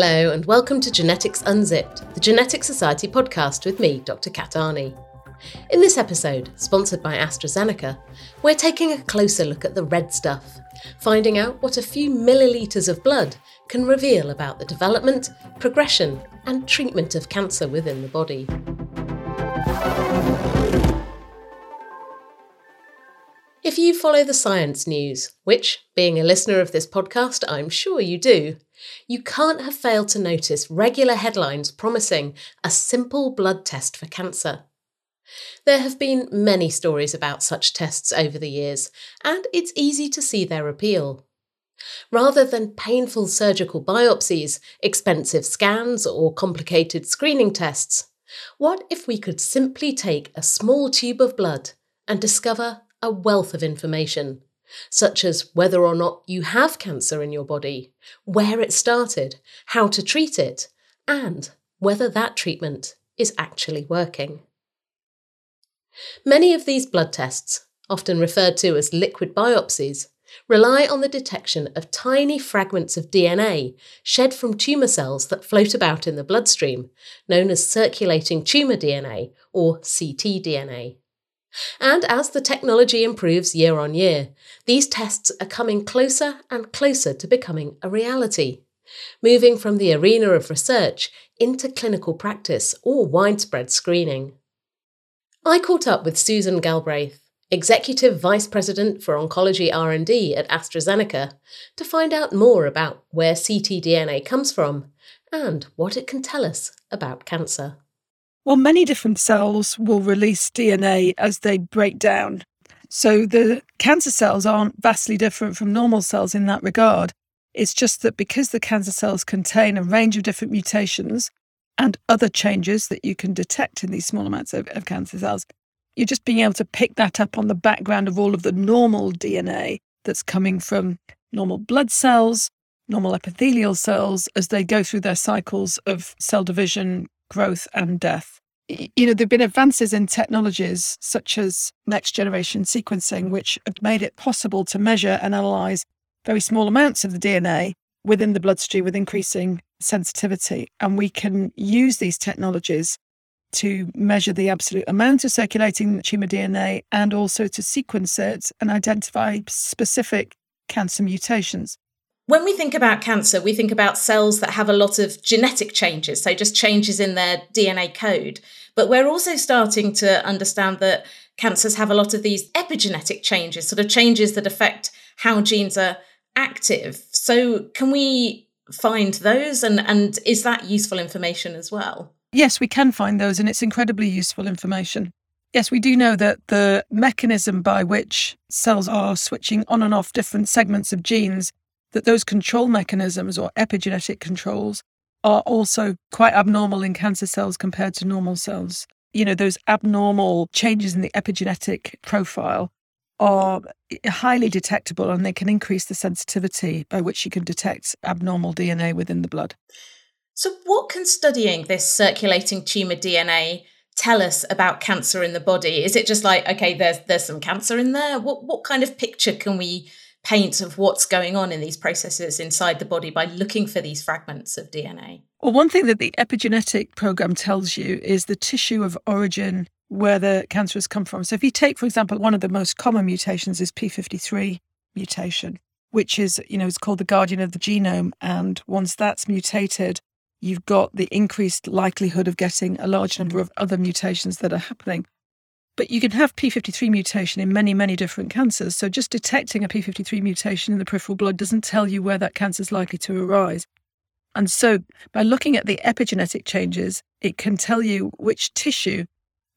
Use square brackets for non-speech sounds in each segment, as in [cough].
Hello, and welcome to Genetics Unzipped, the Genetic Society podcast with me, Dr. Kat Arney. In this episode, sponsored by AstraZeneca, we're taking a closer look at the red stuff, finding out what a few millilitres of blood can reveal about the development, progression, and treatment of cancer within the body. If you follow the science news, which, being a listener of this podcast, I'm sure you do, you can't have failed to notice regular headlines promising a simple blood test for cancer. There have been many stories about such tests over the years, and it's easy to see their appeal. Rather than painful surgical biopsies, expensive scans, or complicated screening tests, what if we could simply take a small tube of blood and discover a wealth of information such as whether or not you have cancer in your body, where it started, how to treat it, and whether that treatment is actually working. Many of these blood tests, often referred to as liquid biopsies, rely on the detection of tiny fragments of DNA shed from tumour cells that float about in the bloodstream, known as circulating tumour DNA or ctDNA. And as the technology improves year on year, these tests are coming closer and closer to becoming a reality, moving from the arena of research into clinical practice or widespread screening. I caught up with Susan Galbraith, Executive Vice President for Oncology R&D at AstraZeneca, to find out more about where ctDNA comes from and what it can tell us about cancer. Well, many different cells will release DNA as they break down. So the cancer cells aren't vastly different from normal cells in that regard. It's just that because the cancer cells contain a range of different mutations and other changes that you can detect in these small amounts of, of cancer cells, you're just being able to pick that up on the background of all of the normal DNA that's coming from normal blood cells, normal epithelial cells as they go through their cycles of cell division, growth, and death you know, there have been advances in technologies such as next generation sequencing, which have made it possible to measure and analyze very small amounts of the DNA within the bloodstream with increasing sensitivity. And we can use these technologies to measure the absolute amount of circulating tumor DNA and also to sequence it and identify specific cancer mutations. When we think about cancer, we think about cells that have a lot of genetic changes, so just changes in their DNA code. But we're also starting to understand that cancers have a lot of these epigenetic changes, sort of changes that affect how genes are active. So, can we find those and, and is that useful information as well? Yes, we can find those, and it's incredibly useful information. Yes, we do know that the mechanism by which cells are switching on and off different segments of genes that those control mechanisms or epigenetic controls are also quite abnormal in cancer cells compared to normal cells. You know, those abnormal changes in the epigenetic profile are highly detectable and they can increase the sensitivity by which you can detect abnormal DNA within the blood. So, what can studying this circulating tumor DNA tell us about cancer in the body? Is it just like, okay, there's there's some cancer in there? What what kind of picture can we paint of what's going on in these processes inside the body by looking for these fragments of DNA? Well, one thing that the epigenetic program tells you is the tissue of origin where the cancer has come from. So, if you take, for example, one of the most common mutations is P53 mutation, which is, you know, it's called the guardian of the genome. And once that's mutated, you've got the increased likelihood of getting a large number of other mutations that are happening. But you can have P53 mutation in many, many different cancers. So just detecting a P53 mutation in the peripheral blood doesn't tell you where that cancer is likely to arise. And so by looking at the epigenetic changes, it can tell you which tissue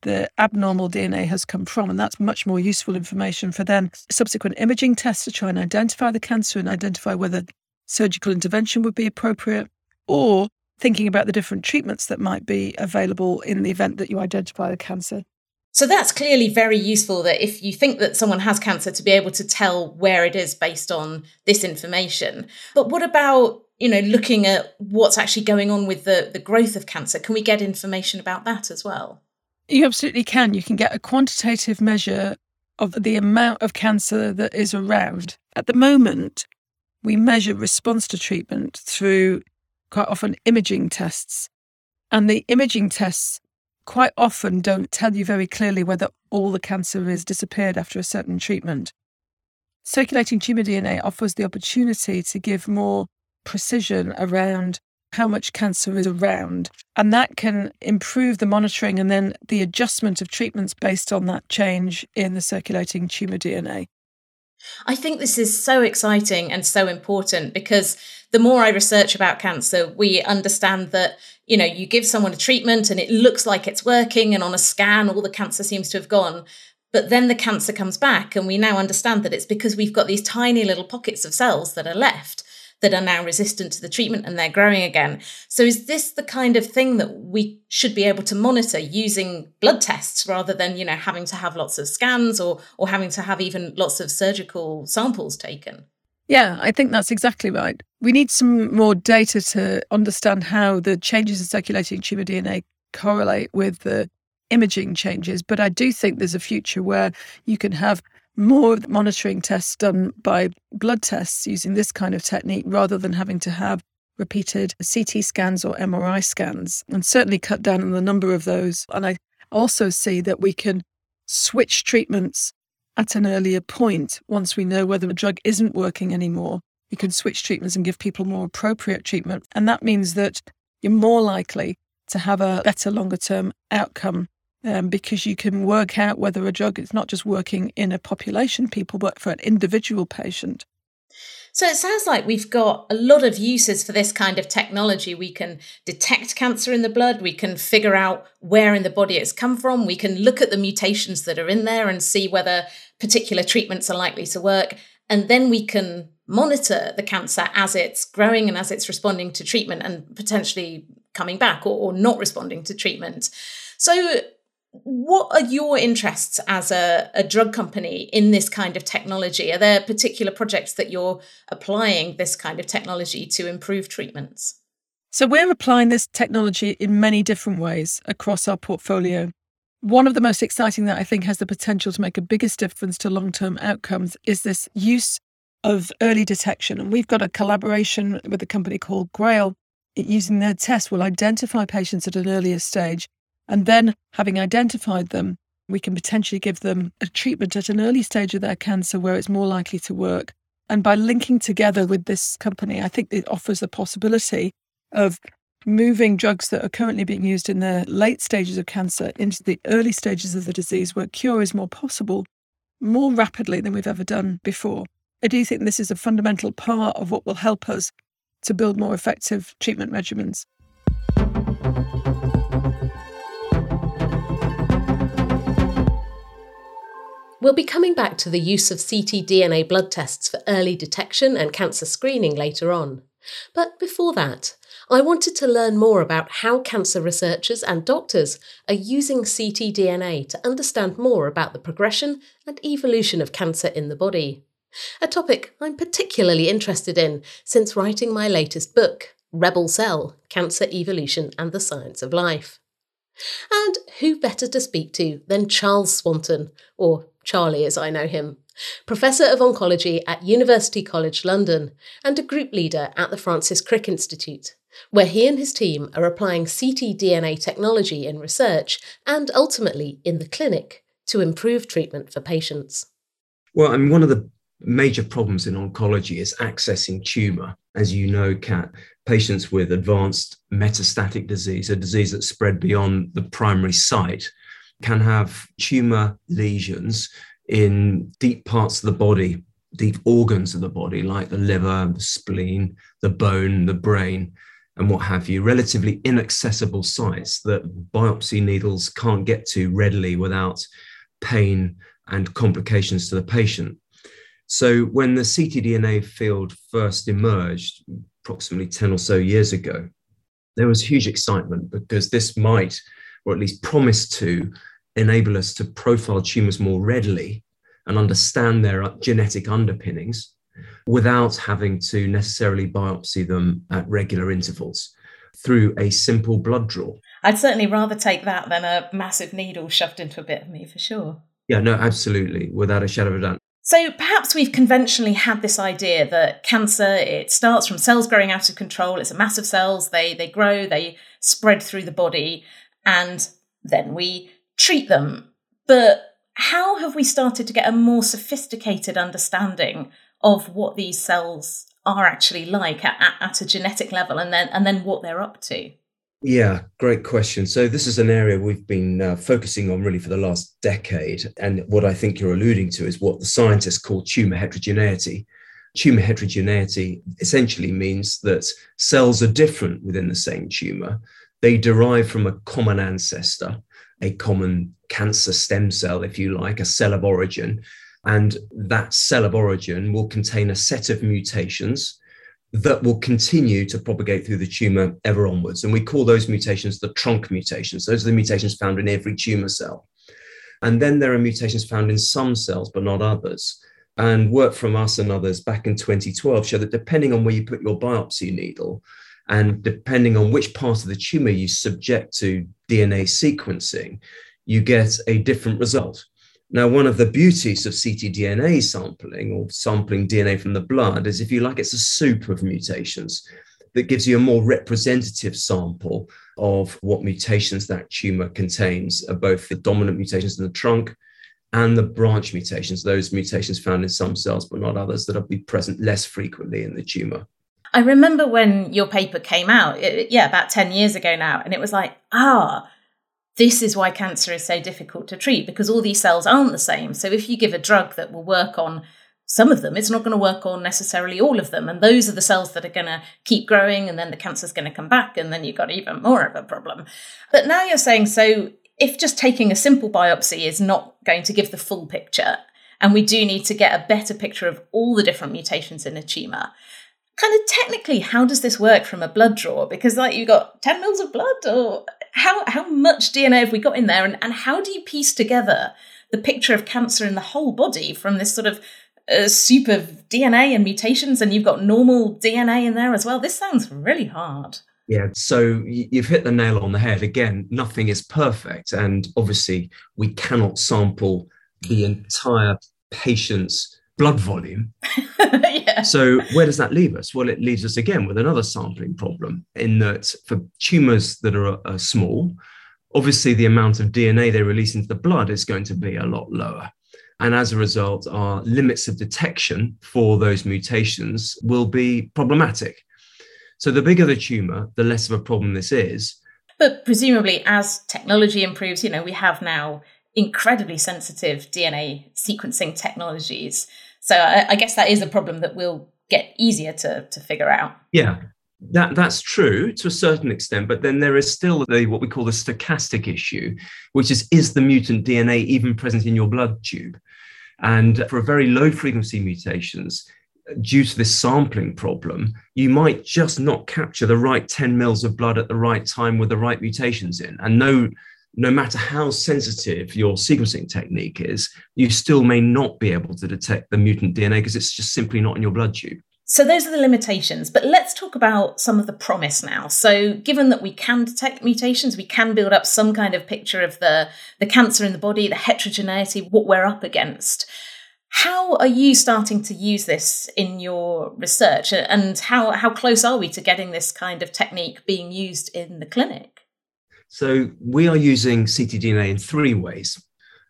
the abnormal DNA has come from. And that's much more useful information for then subsequent imaging tests to try and identify the cancer and identify whether surgical intervention would be appropriate or thinking about the different treatments that might be available in the event that you identify the cancer. So that's clearly very useful that if you think that someone has cancer to be able to tell where it is based on this information. But what about, you know, looking at what's actually going on with the, the growth of cancer? Can we get information about that as well? You absolutely can. You can get a quantitative measure of the amount of cancer that is around. At the moment, we measure response to treatment through quite often imaging tests. And the imaging tests quite often don't tell you very clearly whether all the cancer is disappeared after a certain treatment. Circulating tumour DNA offers the opportunity to give more precision around how much cancer is around. And that can improve the monitoring and then the adjustment of treatments based on that change in the circulating tumour DNA. I think this is so exciting and so important because the more I research about cancer, we understand that, you know, you give someone a treatment and it looks like it's working, and on a scan, all the cancer seems to have gone. But then the cancer comes back, and we now understand that it's because we've got these tiny little pockets of cells that are left that are now resistant to the treatment and they're growing again. So, is this the kind of thing that we should be able to monitor using blood tests rather than, you know, having to have lots of scans or or having to have even lots of surgical samples taken? Yeah, I think that's exactly right. We need some more data to understand how the changes in circulating tumor DNA correlate with the imaging changes. But I do think there's a future where you can have more monitoring tests done by blood tests using this kind of technique rather than having to have repeated CT scans or MRI scans, and certainly cut down on the number of those. And I also see that we can switch treatments at an earlier point once we know whether a drug isn't working anymore. You can switch treatments and give people more appropriate treatment. And that means that you're more likely to have a better longer term outcome um, because you can work out whether a drug is not just working in a population people, but for an individual patient. So it sounds like we've got a lot of uses for this kind of technology. We can detect cancer in the blood, we can figure out where in the body it's come from, we can look at the mutations that are in there and see whether particular treatments are likely to work. And then we can monitor the cancer as it's growing and as it's responding to treatment and potentially coming back or, or not responding to treatment. So what are your interests as a, a drug company in this kind of technology? Are there particular projects that you're applying this kind of technology to improve treatments? So, we're applying this technology in many different ways across our portfolio. One of the most exciting that I think has the potential to make a biggest difference to long term outcomes is this use of early detection. And we've got a collaboration with a company called Grail. Using their test, will identify patients at an earlier stage and then, having identified them, we can potentially give them a treatment at an early stage of their cancer where it's more likely to work. And by linking together with this company, I think it offers the possibility of moving drugs that are currently being used in the late stages of cancer into the early stages of the disease where cure is more possible more rapidly than we've ever done before. I do think this is a fundamental part of what will help us to build more effective treatment regimens. We'll be coming back to the use of ctDNA blood tests for early detection and cancer screening later on. But before that, I wanted to learn more about how cancer researchers and doctors are using ctDNA to understand more about the progression and evolution of cancer in the body. A topic I'm particularly interested in since writing my latest book, Rebel Cell Cancer Evolution and the Science of Life. And who better to speak to than Charles Swanton, or Charlie as I know him, Professor of Oncology at University College London and a group leader at the Francis Crick Institute, where he and his team are applying ctDNA technology in research and ultimately in the clinic to improve treatment for patients. Well, I mean, one of the major problems in oncology is accessing tumor. As you know, Kat, patients with advanced metastatic disease, a disease that's spread beyond the primary site, can have tumor lesions in deep parts of the body, deep organs of the body, like the liver, the spleen, the bone, the brain, and what have you, relatively inaccessible sites that biopsy needles can't get to readily without pain and complications to the patient. So, when the ctDNA field first emerged, approximately 10 or so years ago, there was huge excitement because this might, or at least promise to, enable us to profile tumors more readily and understand their genetic underpinnings without having to necessarily biopsy them at regular intervals through a simple blood draw. I'd certainly rather take that than a massive needle shoved into a bit of me for sure. Yeah, no, absolutely, without a shadow of a doubt. So perhaps we've conventionally had this idea that cancer it starts from cells growing out of control. It's a mass of cells. They they grow. They spread through the body, and then we treat them. But how have we started to get a more sophisticated understanding of what these cells are actually like at, at, a genetic level, and then and then what they're up to? Yeah, great question. So, this is an area we've been uh, focusing on really for the last decade. And what I think you're alluding to is what the scientists call tumor heterogeneity. Tumor heterogeneity essentially means that cells are different within the same tumor. They derive from a common ancestor, a common cancer stem cell, if you like, a cell of origin. And that cell of origin will contain a set of mutations that will continue to propagate through the tumor ever onwards. And we call those mutations the trunk mutations. Those are the mutations found in every tumor cell. And then there are mutations found in some cells, but not others. And work from us and others back in 2012 showed that depending on where you put your biopsy needle, and depending on which part of the tumor you subject to DNA sequencing, you get a different result. Now, one of the beauties of ctDNA sampling or sampling DNA from the blood is, if you like, it's a soup of mutations that gives you a more representative sample of what mutations that tumor contains, uh, both the dominant mutations in the trunk and the branch mutations, those mutations found in some cells but not others that be present less frequently in the tumor. I remember when your paper came out, it, yeah, about 10 years ago now, and it was like, ah, this is why cancer is so difficult to treat because all these cells aren't the same. So if you give a drug that will work on some of them, it's not going to work on necessarily all of them. And those are the cells that are going to keep growing, and then the cancer's going to come back, and then you've got even more of a problem. But now you're saying so if just taking a simple biopsy is not going to give the full picture, and we do need to get a better picture of all the different mutations in a tumour. Kind of technically, how does this work from a blood draw? Because like you've got 10 mils of blood, or how how much DNA have we got in there, and, and how do you piece together the picture of cancer in the whole body from this sort of uh, soup of DNA and mutations, and you've got normal DNA in there as well? This sounds really hard. Yeah, so you've hit the nail on the head. Again, nothing is perfect, and obviously we cannot sample the entire patient's blood volume. [laughs] yeah. So where does that leave us? Well, it leaves us again with another sampling problem in that for tumors that are, are small, obviously the amount of DNA they release into the blood is going to be a lot lower. And as a result, our limits of detection for those mutations will be problematic. So the bigger the tumor, the less of a problem this is. But presumably, as technology improves, you know, we have now incredibly sensitive DNA sequencing technologies. So I, I guess that is a problem that will get easier to, to figure out. Yeah, that that's true to a certain extent, but then there is still the what we call the stochastic issue, which is is the mutant DNA even present in your blood tube? And for very low frequency mutations, due to this sampling problem, you might just not capture the right 10 mils of blood at the right time with the right mutations in, and no no matter how sensitive your sequencing technique is, you still may not be able to detect the mutant DNA because it's just simply not in your blood tube. So those are the limitations, but let's talk about some of the promise now. So given that we can detect mutations, we can build up some kind of picture of the, the cancer in the body, the heterogeneity, what we're up against. How are you starting to use this in your research and how, how close are we to getting this kind of technique being used in the clinic? So we are using ctDNA in three ways.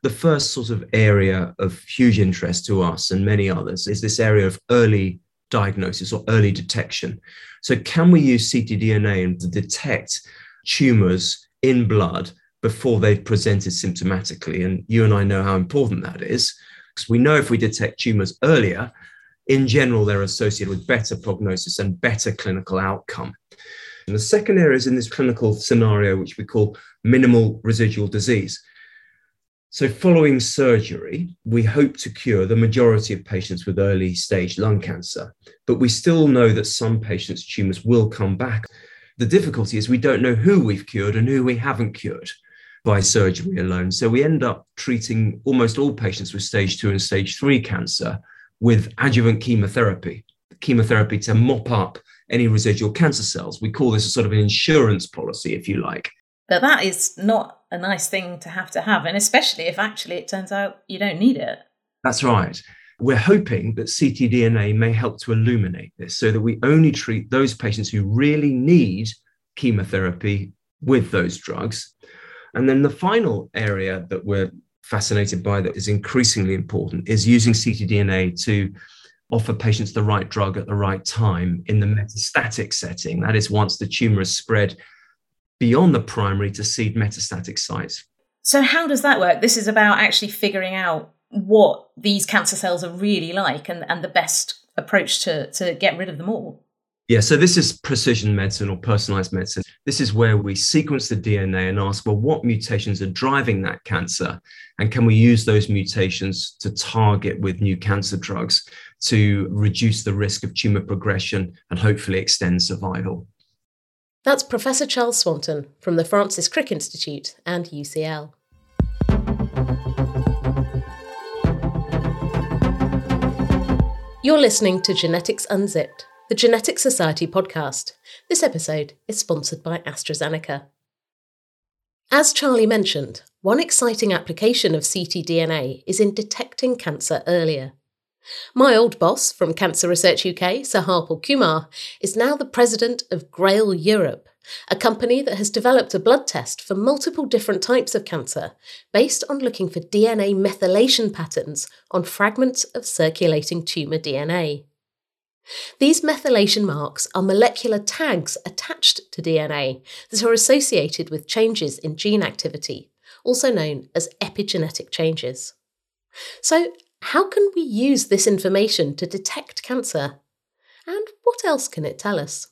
The first sort of area of huge interest to us and many others is this area of early diagnosis or early detection. So, can we use ctDNA to detect tumors in blood before they've presented symptomatically? And you and I know how important that is because we know if we detect tumors earlier, in general, they're associated with better prognosis and better clinical outcome. And the second area is in this clinical scenario, which we call minimal residual disease. So, following surgery, we hope to cure the majority of patients with early stage lung cancer, but we still know that some patients' tumors will come back. The difficulty is we don't know who we've cured and who we haven't cured by surgery alone. So, we end up treating almost all patients with stage two and stage three cancer with adjuvant chemotherapy, chemotherapy to mop up any residual cancer cells. We call this a sort of an insurance policy, if you like. But that is not a nice thing to have to have, and especially if actually it turns out you don't need it. That's right. We're hoping that ctDNA may help to illuminate this so that we only treat those patients who really need chemotherapy with those drugs. And then the final area that we're fascinated by that is increasingly important is using ctDNA to offer patients the right drug at the right time in the metastatic setting. That is, once the tumor has spread beyond the primary to seed metastatic sites. So, how does that work? This is about actually figuring out what these cancer cells are really like and, and the best approach to, to get rid of them all. Yeah, so this is precision medicine or personalized medicine. This is where we sequence the DNA and ask, well, what mutations are driving that cancer? And can we use those mutations to target with new cancer drugs to reduce the risk of tumor progression and hopefully extend survival? That's Professor Charles Swanton from the Francis Crick Institute and UCL. You're listening to Genetics Unzipped the Genetic Society podcast. This episode is sponsored by AstraZeneca. As Charlie mentioned, one exciting application of ctDNA is in detecting cancer earlier. My old boss from Cancer Research UK, Sir Harpal Kumar, is now the president of Grail Europe, a company that has developed a blood test for multiple different types of cancer based on looking for DNA methylation patterns on fragments of circulating tumour DNA. These methylation marks are molecular tags attached to DNA that are associated with changes in gene activity, also known as epigenetic changes. So, how can we use this information to detect cancer? And what else can it tell us?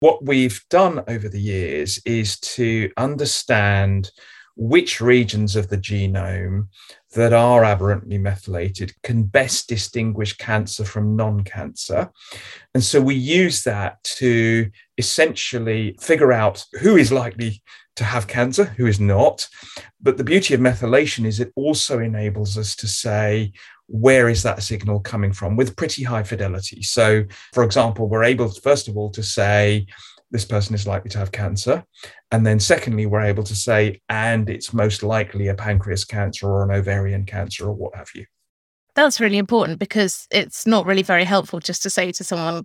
What we've done over the years is to understand which regions of the genome that are aberrantly methylated can best distinguish cancer from non cancer. And so we use that to essentially figure out who is likely to have cancer, who is not. But the beauty of methylation is it also enables us to say, where is that signal coming from with pretty high fidelity? So, for example, we're able, first of all, to say, this person is likely to have cancer. And then, secondly, we're able to say, and it's most likely a pancreas cancer or an ovarian cancer or what have you. That's really important because it's not really very helpful just to say to someone,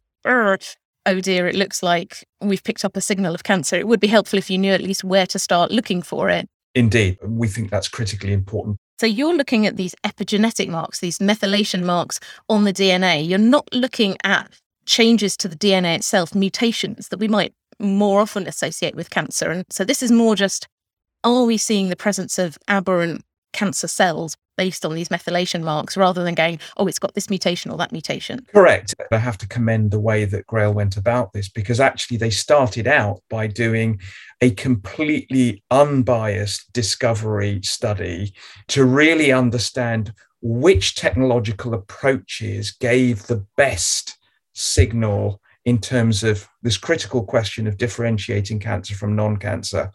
oh dear, it looks like we've picked up a signal of cancer. It would be helpful if you knew at least where to start looking for it. Indeed. We think that's critically important. So you're looking at these epigenetic marks, these methylation marks on the DNA. You're not looking at changes to the DNA itself, mutations that we might more often associate with cancer. And so this is more just are we seeing the presence of aberrant cancer cells based on these methylation marks rather than going, oh, it's got this mutation or that mutation? Correct. I have to commend the way that Grail went about this because actually they started out by doing a completely unbiased discovery study to really understand which technological approaches gave the best signal in terms of this critical question of differentiating cancer from non cancer.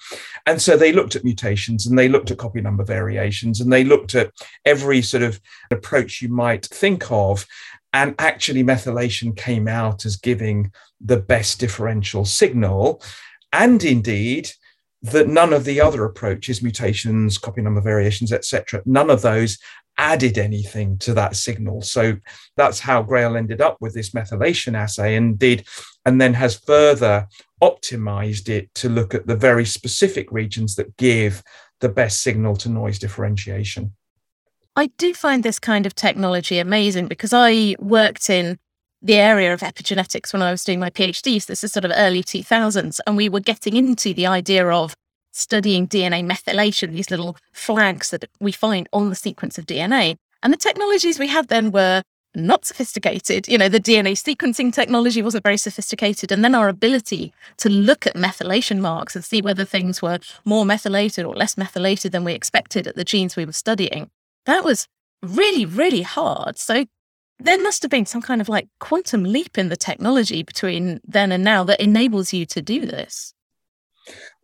And so they looked at mutations and they looked at copy number variations and they looked at every sort of approach you might think of. And actually, methylation came out as giving the best differential signal. And indeed, that none of the other approaches, mutations, copy number variations, etc., none of those added anything to that signal. So that's how Grail ended up with this methylation assay and did, and then has further optimized it to look at the very specific regions that give the best signal to noise differentiation. I do find this kind of technology amazing because I worked in the area of epigenetics when I was doing my PhD. So this is sort of early 2000s. And we were getting into the idea of studying DNA methylation, these little flags that we find on the sequence of DNA. And the technologies we had then were not sophisticated. You know, the DNA sequencing technology wasn't very sophisticated. And then our ability to look at methylation marks and see whether things were more methylated or less methylated than we expected at the genes we were studying, that was really, really hard. So there must have been some kind of like quantum leap in the technology between then and now that enables you to do this.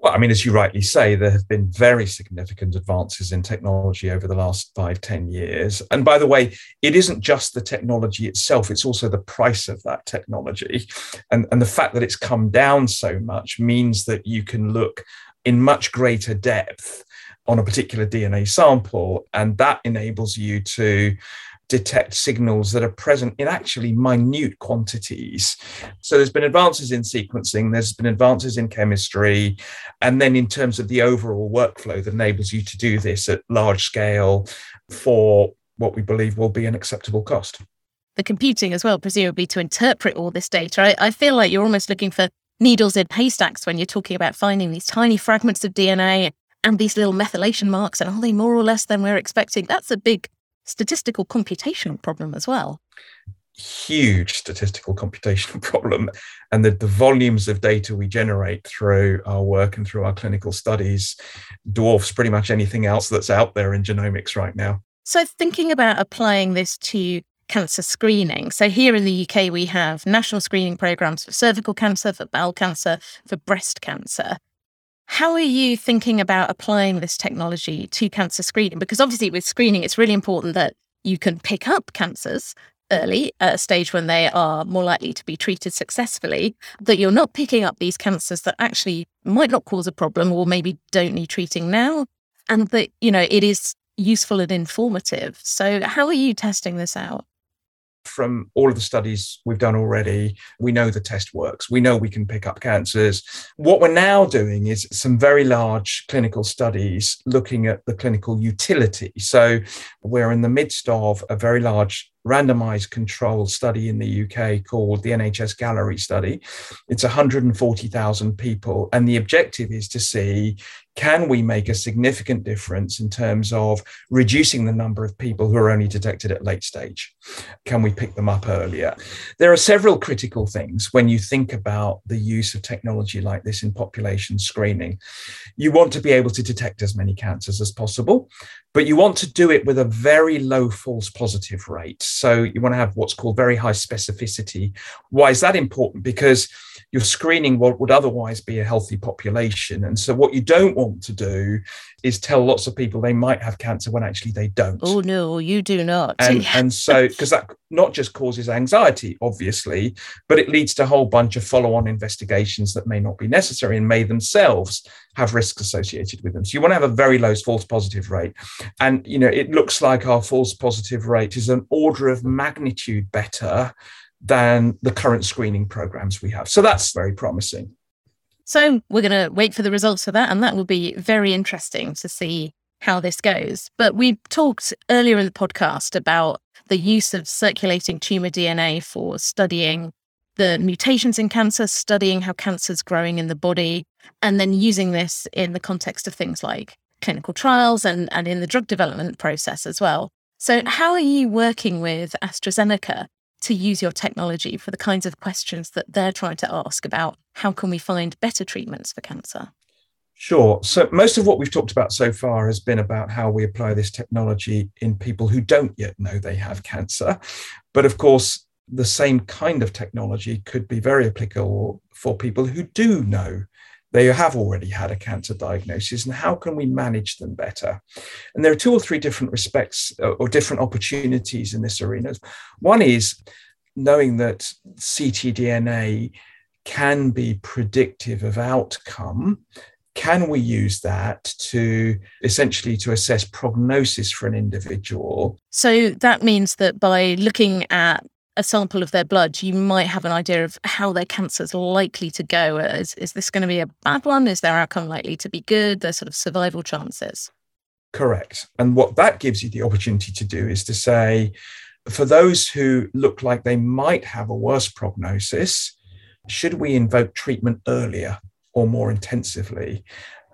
Well, I mean, as you rightly say, there have been very significant advances in technology over the last five, ten years. And by the way, it isn't just the technology itself, it's also the price of that technology. And, and the fact that it's come down so much means that you can look in much greater depth on a particular DNA sample. And that enables you to detect signals that are present in actually minute quantities. So there's been advances in sequencing, there's been advances in chemistry, and then in terms of the overall workflow that enables you to do this at large scale for what we believe will be an acceptable cost. The computing as well, presumably to interpret all this data. I, I feel like you're almost looking for needles in haystacks when you're talking about finding these tiny fragments of DNA and these little methylation marks, and are they more or less than we're expecting? That's a big statistical computational problem as well. Huge statistical computational [laughs] problem. And the, the volumes of data we generate through our work and through our clinical studies dwarfs pretty much anything else that's out there in genomics right now. So, thinking about applying this to cancer screening. So, here in the UK, we have national screening programs for cervical cancer, for bowel cancer, for breast cancer. How are you thinking about applying this technology to cancer screening? Because obviously, with screening, it's really important that you can pick up cancers early at a stage when they are more likely to be treated successfully, that you're not picking up these cancers that actually might not cause a problem or maybe don't need treating now, and that, you know, it is useful and informative. So, how are you testing this out? From all of the studies we've done already, we know the test works. We know we can pick up cancers. What we're now doing is some very large clinical studies looking at the clinical utility. So we're in the midst of a very large randomized controlled study in the UK called the NHS Galleri study. It's 140,000 people, and the objective is to see can we make a significant difference in terms of reducing the number of people who are only detected at late stage? Can we pick them up earlier? There are several critical things when you think about the use of technology like this in population screening. You want to be able to detect as many cancers as possible, but you want to do it with a very low false positive rate. So you want to have what's called very high specificity. Why is that important? Because you're screening what would otherwise be a healthy population. And so what you don't want to do is tell lots of people they might have cancer when actually they don't. Oh no, you do not. And, [laughs] and so because that not just causes anxiety, obviously, but it leads to a whole bunch of follow-on investigations that may not be necessary and may themselves have risks associated with them. So you want to have a very low false positive rate. And you know, it looks like our false positive rate is an order of magnitude better than the current screening programs we have. So that's very promising. So we're going to wait for the results for that, and that will be very interesting to see how this goes. But we talked earlier in the podcast about the use of circulating tumor DNA for studying the mutations in cancer, studying how cancer is growing in the body, and then using this in the context of things like clinical trials and, and in the drug development process as well. So, how are you working with AstraZeneca to use your technology for the kinds of questions that they're trying to ask about how can we find better treatments for cancer? Sure. So, most of what we've talked about so far has been about how we apply this technology in people who don't yet know they have cancer. But of course, the same kind of technology could be very applicable for people who do know they have already had a cancer diagnosis and how can we manage them better? And there are two or three different respects uh, or different opportunities in this arena. One is knowing that ctdna can be predictive of outcome. Can we use that to essentially to assess prognosis for an individual? So that means that by looking at a sample of their blood, you might have an idea of how their cancer is likely to go. Is, is this going to be a bad one? Is their outcome likely to be good? Their sort of survival chances? Correct. And what that gives you the opportunity to do is to say, for those who look like they might have a worse prognosis, should we invoke treatment earlier or more intensively?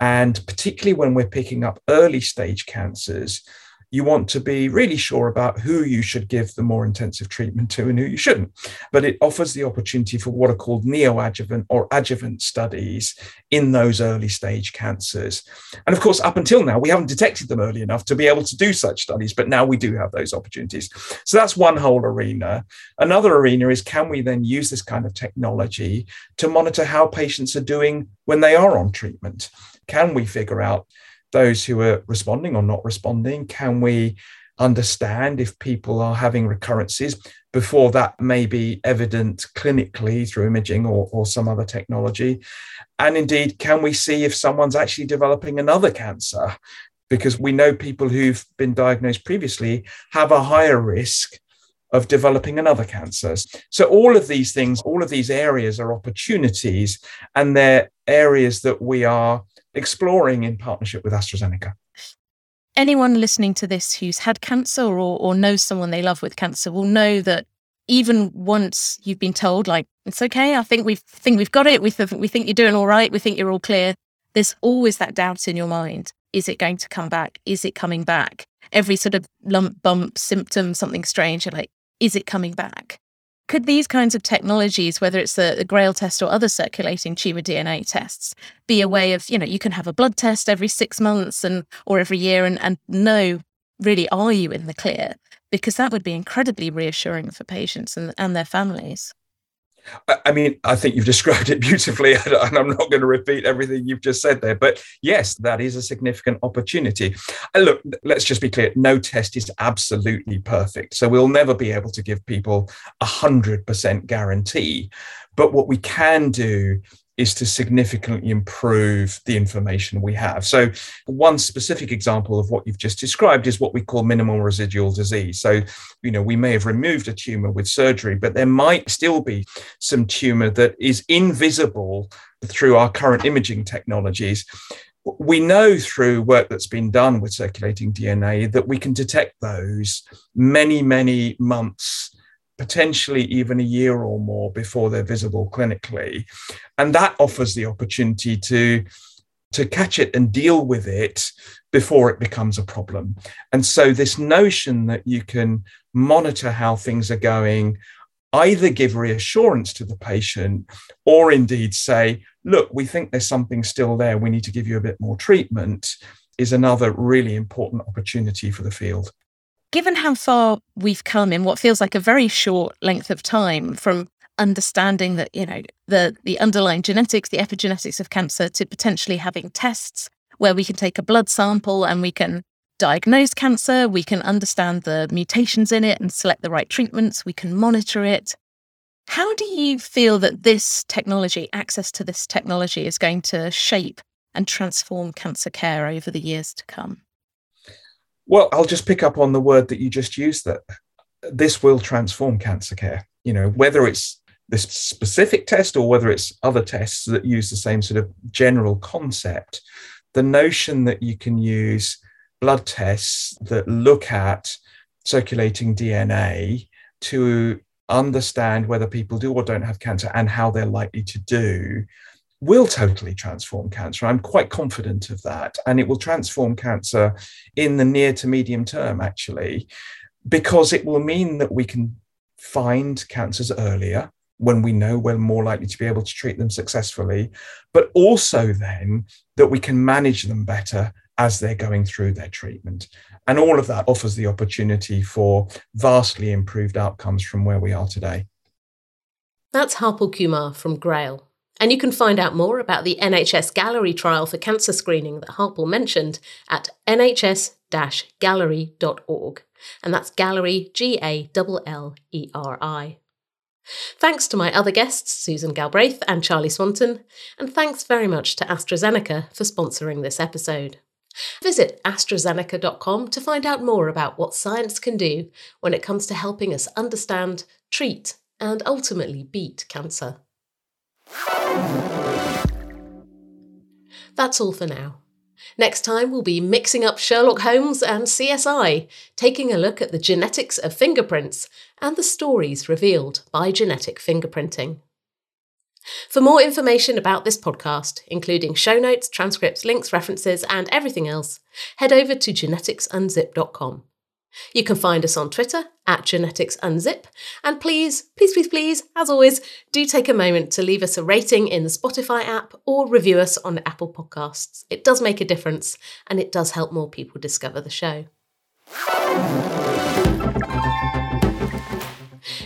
And particularly when we're picking up early stage cancers, you want to be really sure about who you should give the more intensive treatment to and who you shouldn't. But it offers the opportunity for what are called neoadjuvant or adjuvant studies in those early stage cancers. And of course, up until now, we haven't detected them early enough to be able to do such studies, but now we do have those opportunities. So that's one whole arena. Another arena is can we then use this kind of technology to monitor how patients are doing when they are on treatment? Can we figure out those who are responding or not responding? Can we understand if people are having recurrences before that may be evident clinically through imaging or, or some other technology? And indeed, can we see if someone's actually developing another cancer because we know people who've been diagnosed previously have a higher risk of developing another cancer. So, all of these things, all of these areas are opportunities, and they're areas that we are exploring in partnership with AstraZeneca. Anyone listening to this who's had cancer or, or knows someone they love with cancer will know that even once you've been told, like, it's okay, I think we've think we've got it, we, th- we think you're doing all right, we think you're all clear, there's always that doubt in your mind. Is it going to come back? Is it coming back? Every sort of lump, bump, symptom, something strange, you're like, is it coming back? Could these kinds of technologies, whether it's the, the Grail test or other circulating tumor DNA tests, be a way of, you know, you can have a blood test every six months and or every year and, and know really are you in the clear? Because that would be incredibly reassuring for patients and, and their families. I mean, I think you've [laughs] described it beautifully, [laughs] and I'm not going to repeat everything you've just said there. But yes, that is a significant opportunity. And look, let's just be clear no test is absolutely perfect. So we'll never be able to give people a 100% guarantee. But what we can do is to significantly improve the information we have. So, one specific example of what you've just described is what we call minimal residual disease. So, you know, we may have removed a tumor with surgery, but there might still be some tumor that is invisible through our current imaging technologies. We know through work that's been done with circulating DNA that we can detect those many, many months potentially even a year or more before they're visible clinically. And that offers the opportunity to, to catch it and deal with it before it becomes a problem. And so, this notion that you can monitor how things are going, either give reassurance to the patient or indeed say, look, we think there's something still there, we need to give you a bit more treatment, is another really important opportunity for the field given how far we've come in what feels like a very short length of time from understanding that you know the the underlying genetics the epigenetics of cancer to potentially having tests where we can take a blood sample and we can diagnose cancer we can understand the mutations in it and select the right treatments we can monitor it. How do you feel that this technology access to this technology is going to shape and transform cancer care over the years to come well, I'll just pick up on the word that you just used that this will transform cancer care. You know, whether it's this specific test or whether it's other tests that use the same sort of general concept, the notion that you can use blood tests that look at circulating DNA to understand whether people do or don't have cancer and how they're likely to do will totally transform cancer. I'm quite confident of that. And it will transform cancer in the near to medium term, actually, because it will mean that we can find cancers earlier when we know we're more likely to be able to treat them successfully, but also then that we can manage them better as they're going through their treatment. And all of that offers the opportunity for vastly improved outcomes from where we are today. That's Harpal Kumar from Grail. And you can find out more about the NHS Galleri trial for cancer screening that Harpal mentioned at nhs galleri.org. And that's Galleri, G A L L E R I. Thanks to my other guests, Susan Galbraith and Charlie Swanton, and thanks very much to AstraZeneca for sponsoring this episode. Visit AstraZeneca.com to find out more about what science can do when it comes to helping us understand, treat, and ultimately beat cancer. That's all for now. Next time, we'll be mixing up Sherlock Holmes and CSI, taking a look at the genetics of fingerprints and the stories revealed by genetic fingerprinting. For more information about this podcast, including show notes, transcripts, links, references, and everything else, head over to geneticsunzip.com. You can find us on Twitter at Genetics Unzip. And please, please, please, please, as always, do take a moment to leave us a rating in the Spotify app or review us on Apple Podcasts. It does make a difference and it does help more people discover the show.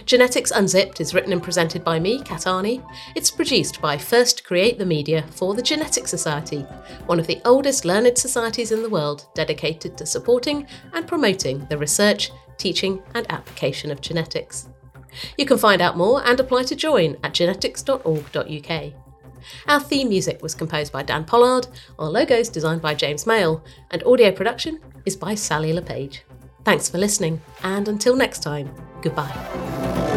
Genetics Unzipped is written and presented by me, Kat Arney. It's produced by First Create the Media for the Genetic Society, one of the oldest learned societies in the world dedicated to supporting and promoting the research, teaching, and application of genetics. You can find out more and apply to join at genetics.org.uk. Our theme music was composed by Dan Pollard, our logos designed by James Mail, and audio production is by Sally LePage. Thanks for listening, and until next time, goodbye.